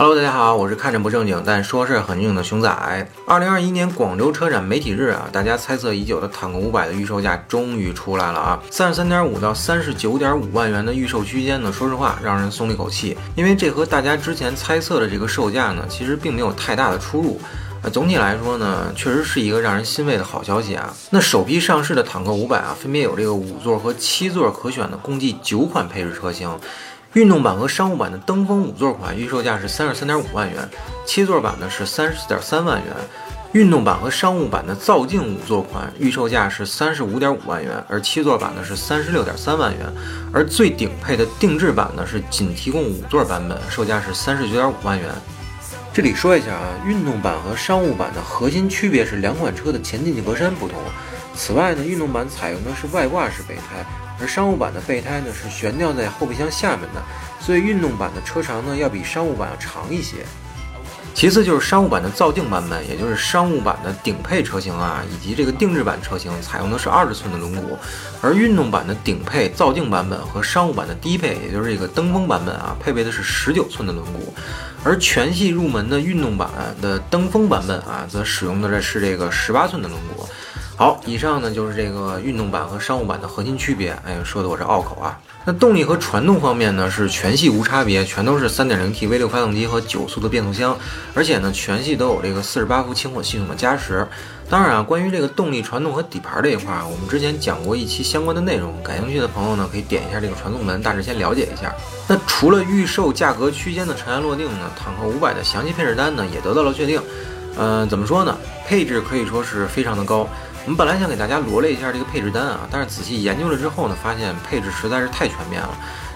Hello，大家好，我是看着不正经但说事很正经的熊仔。二零二一年广州车展媒体日啊，大家猜测已久的坦克五百的预售价终于出来了啊，三十三点五到三十九点五万元的预售区间呢，说实话让人松了一口气，因为这和大家之前猜测的这个售价呢，其实并没有太大的出入。啊，总体来说呢，确实是一个让人欣慰的好消息啊。那首批上市的坦克五百啊，分别有这个五座和七座可选的，共计九款配置车型。运动版和商务版的登峰五座款预售价是三十三点五万元，七座版呢是三十四点三万元。运动版和商务版的造境五座款预售价是三十五点五万元，而七座版呢是三十六点三万元。而最顶配的定制版呢是仅提供五座版本，售价是三十九点五万元。这里说一下啊，运动版和商务版的核心区别是两款车的前进气格栅不同。此外呢，运动版采用的是外挂式备胎。而商务版的备胎呢是悬吊在后备箱下面的，所以运动版的车长呢要比商务版要长一些。其次就是商务版的造境版本，也就是商务版的顶配车型啊，以及这个定制版车型采用的是二十寸的轮毂，而运动版的顶配造境版本和商务版的低配，也就是这个登峰版本啊，配备的是十九寸的轮毂，而全系入门的运动版的登峰版本啊，则使用的是这个十八寸的轮毂。好，以上呢就是这个运动版和商务版的核心区别。哎，说的我是拗口啊。那动力和传动方面呢，是全系无差别，全都是 3.0T V6 发动机和九速的变速箱，而且呢，全系都有这个48伏轻混系统的加持。当然啊，关于这个动力、传动和底盘这一块，我们之前讲过一期相关的内容，感兴趣的朋友呢，可以点一下这个传送门，大致先了解一下。那除了预售价格区间的尘埃落定呢，坦克500的详细配置单呢，也得到了确定。嗯，怎么说呢？配置可以说是非常的高。我们本来想给大家罗列一下这个配置单啊，但是仔细研究了之后呢，发现配置实在是太全面了。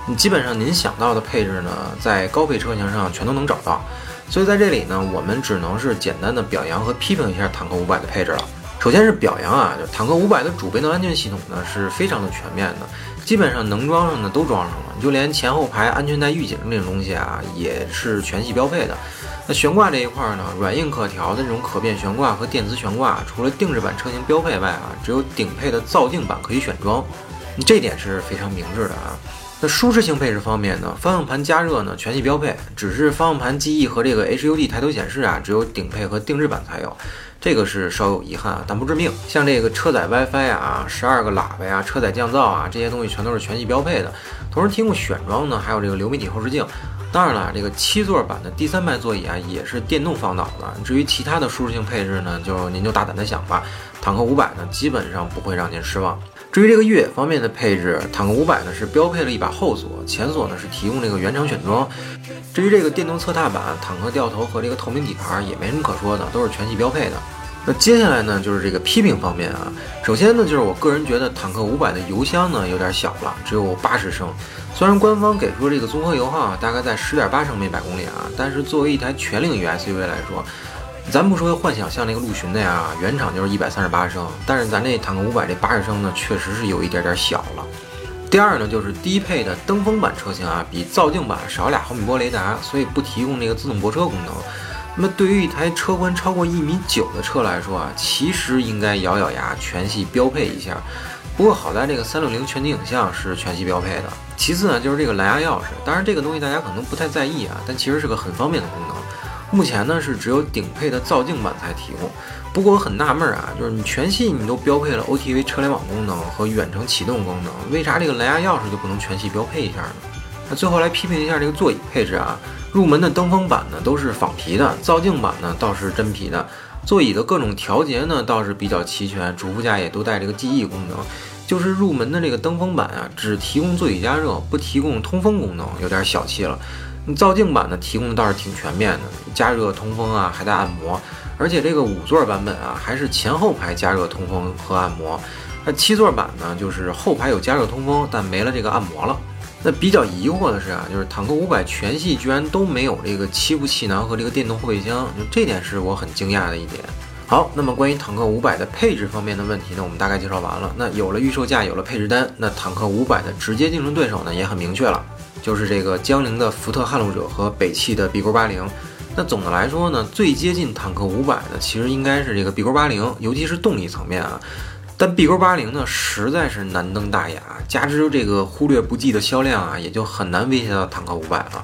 你基本上您想到的配置呢，在高配车型上全都能找到。所以在这里呢，我们只能是简单的表扬和批评一下坦克五百的配置了。首先是表扬啊，就坦克五百的主被动安全系统呢是非常的全面的，基本上能装上的都装上了，就连前后排安全带预警这种东西啊，也是全系标配的。那悬挂这一块呢，软硬可调的这种可变悬挂和电磁悬挂，除了定制版车型标配外啊，只有顶配的造境版可以选装，这点是非常明智的啊。那舒适性配置方面呢，方向盘加热呢全系标配，只是方向盘记忆和这个 HUD 抬头显示啊，只有顶配和定制版才有，这个是稍有遗憾啊，但不致命。像这个车载 WiFi 啊，十二个喇叭呀，车载降噪啊，这些东西全都是全系标配的，同时提供选装呢，还有这个流媒体后视镜。当然了，这个七座版的第三排座椅啊，也是电动放倒的。至于其他的舒适性配置呢，就您就大胆的想吧。坦克五百呢，基本上不会让您失望。至于这个越野方面的配置，坦克五百呢是标配了一把后锁，前锁呢是提供这个原厂选装。至于这个电动侧踏板、坦克掉头和这个透明底盘，也没什么可说的，都是全系标配的。那接下来呢，就是这个批评方面啊。首先呢，就是我个人觉得坦克五百的油箱呢有点小了，只有八十升。虽然官方给出这个综合油耗啊大概在十点八升每百公里啊，但是作为一台全领域 SUV 来说，咱不说幻想像那个陆巡的呀，原厂就是一百三十八升，但是咱这坦克五百这八十升呢，确实是有一点点小了。第二呢，就是低配的登峰版车型啊，比造境版少俩毫米波雷达，所以不提供那个自动泊车功能。那么对于一台车宽超过一米九的车来说啊，其实应该咬咬牙全系标配一下。不过好在这个三六零全景影像是全系标配的。其次呢，就是这个蓝牙钥匙，当然这个东西大家可能不太在意啊，但其实是个很方便的功能。目前呢是只有顶配的造境版才提供。不过我很纳闷啊，就是你全系你都标配了 OTA 车联网功能和远程启动功能，为啥这个蓝牙钥匙就不能全系标配一下呢？那最后来批评一下这个座椅配置啊。入门的登峰版呢都是仿皮的，造境版呢倒是真皮的。座椅的各种调节呢倒是比较齐全，主副驾也都带这个记忆功能。就是入门的这个登峰版啊，只提供座椅加热，不提供通风功能，有点小气了。造境版呢提供的倒是挺全面的，加热、通风啊，还带按摩。而且这个五座版本啊，还是前后排加热、通风和按摩。那七座版呢，就是后排有加热、通风，但没了这个按摩了。那比较疑惑的是啊，就是坦克五百全系居然都没有这个七部气囊和这个电动后备箱，就这点是我很惊讶的一点。好，那么关于坦克五百的配置方面的问题呢，我们大概介绍完了。那有了预售价，有了配置单，那坦克五百的直接竞争对手呢也很明确了，就是这个江铃的福特撼路者和北汽的 B 勾八零。那总的来说呢，最接近坦克五百的其实应该是这个 B 勾八零，尤其是动力层面啊。但 B 勾八零呢，实在是难登大雅，加之这个忽略不计的销量啊，也就很难威胁到坦克五百了。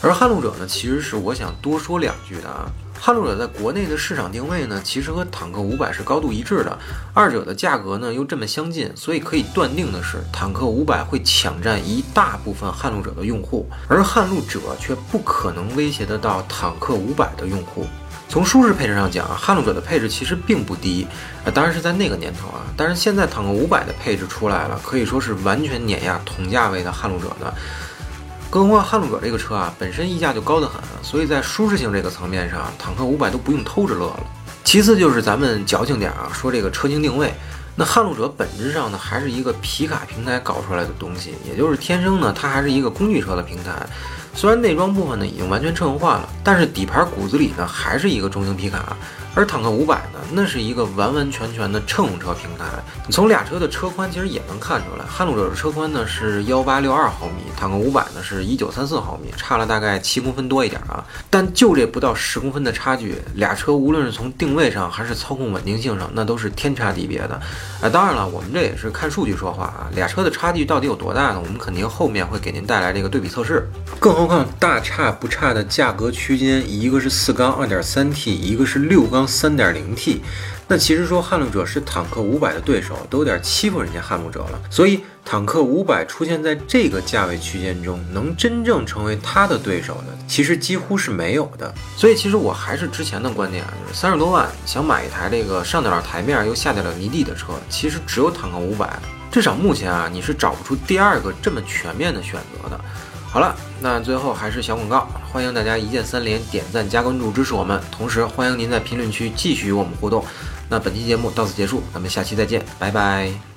而撼路者呢，其实是我想多说两句的啊。撼路者在国内的市场定位呢，其实和坦克五百是高度一致的，二者的价格呢又这么相近，所以可以断定的是，坦克五百会抢占一大部分撼路者的用户，而撼路者却不可能威胁得到坦克五百的用户。从舒适配置上讲啊，撼路者的配置其实并不低，啊，当然是在那个年头啊，但是现在坦克五百的配置出来了，可以说是完全碾压同价位的撼路者的。更何况撼路者这个车啊，本身溢价就高得很，所以在舒适性这个层面上，坦克五百都不用偷着乐了。其次就是咱们矫情点啊，说这个车型定位，那撼路者本质上呢还是一个皮卡平台搞出来的东西，也就是天生呢它还是一个工具车的平台。虽然内装部分呢已经完全车用化了，但是底盘骨子里呢还是一个中型皮卡。而坦克五百呢，那是一个完完全全的乘用车平台。从俩车的车宽其实也能看出来，撼路者的车宽呢是幺八六二毫米，坦克五百呢是一九三四毫米，差了大概七公分多一点啊。但就这不到十公分的差距，俩车无论是从定位上还是操控稳定性上，那都是天差地别的。啊，当然了，我们这也是看数据说话啊。俩车的差距到底有多大呢？我们肯定后面会给您带来这个对比测试。更何况大差不差的价格区间，一个是四缸二点三 T，一个是六缸。三点零 T，那其实说撼路者是坦克五百的对手，都有点欺负人家撼路者了。所以坦克五百出现在这个价位区间中，能真正成为它的对手的，其实几乎是没有的。所以其实我还是之前的观点啊，就是三十多万想买一台这个上得了台面又下得了泥地的车，其实只有坦克五百。至少目前啊，你是找不出第二个这么全面的选择的。好了，那最后还是小广告，欢迎大家一键三连、点赞加关注支持我们，同时欢迎您在评论区继续与我们互动。那本期节目到此结束，咱们下期再见，拜拜。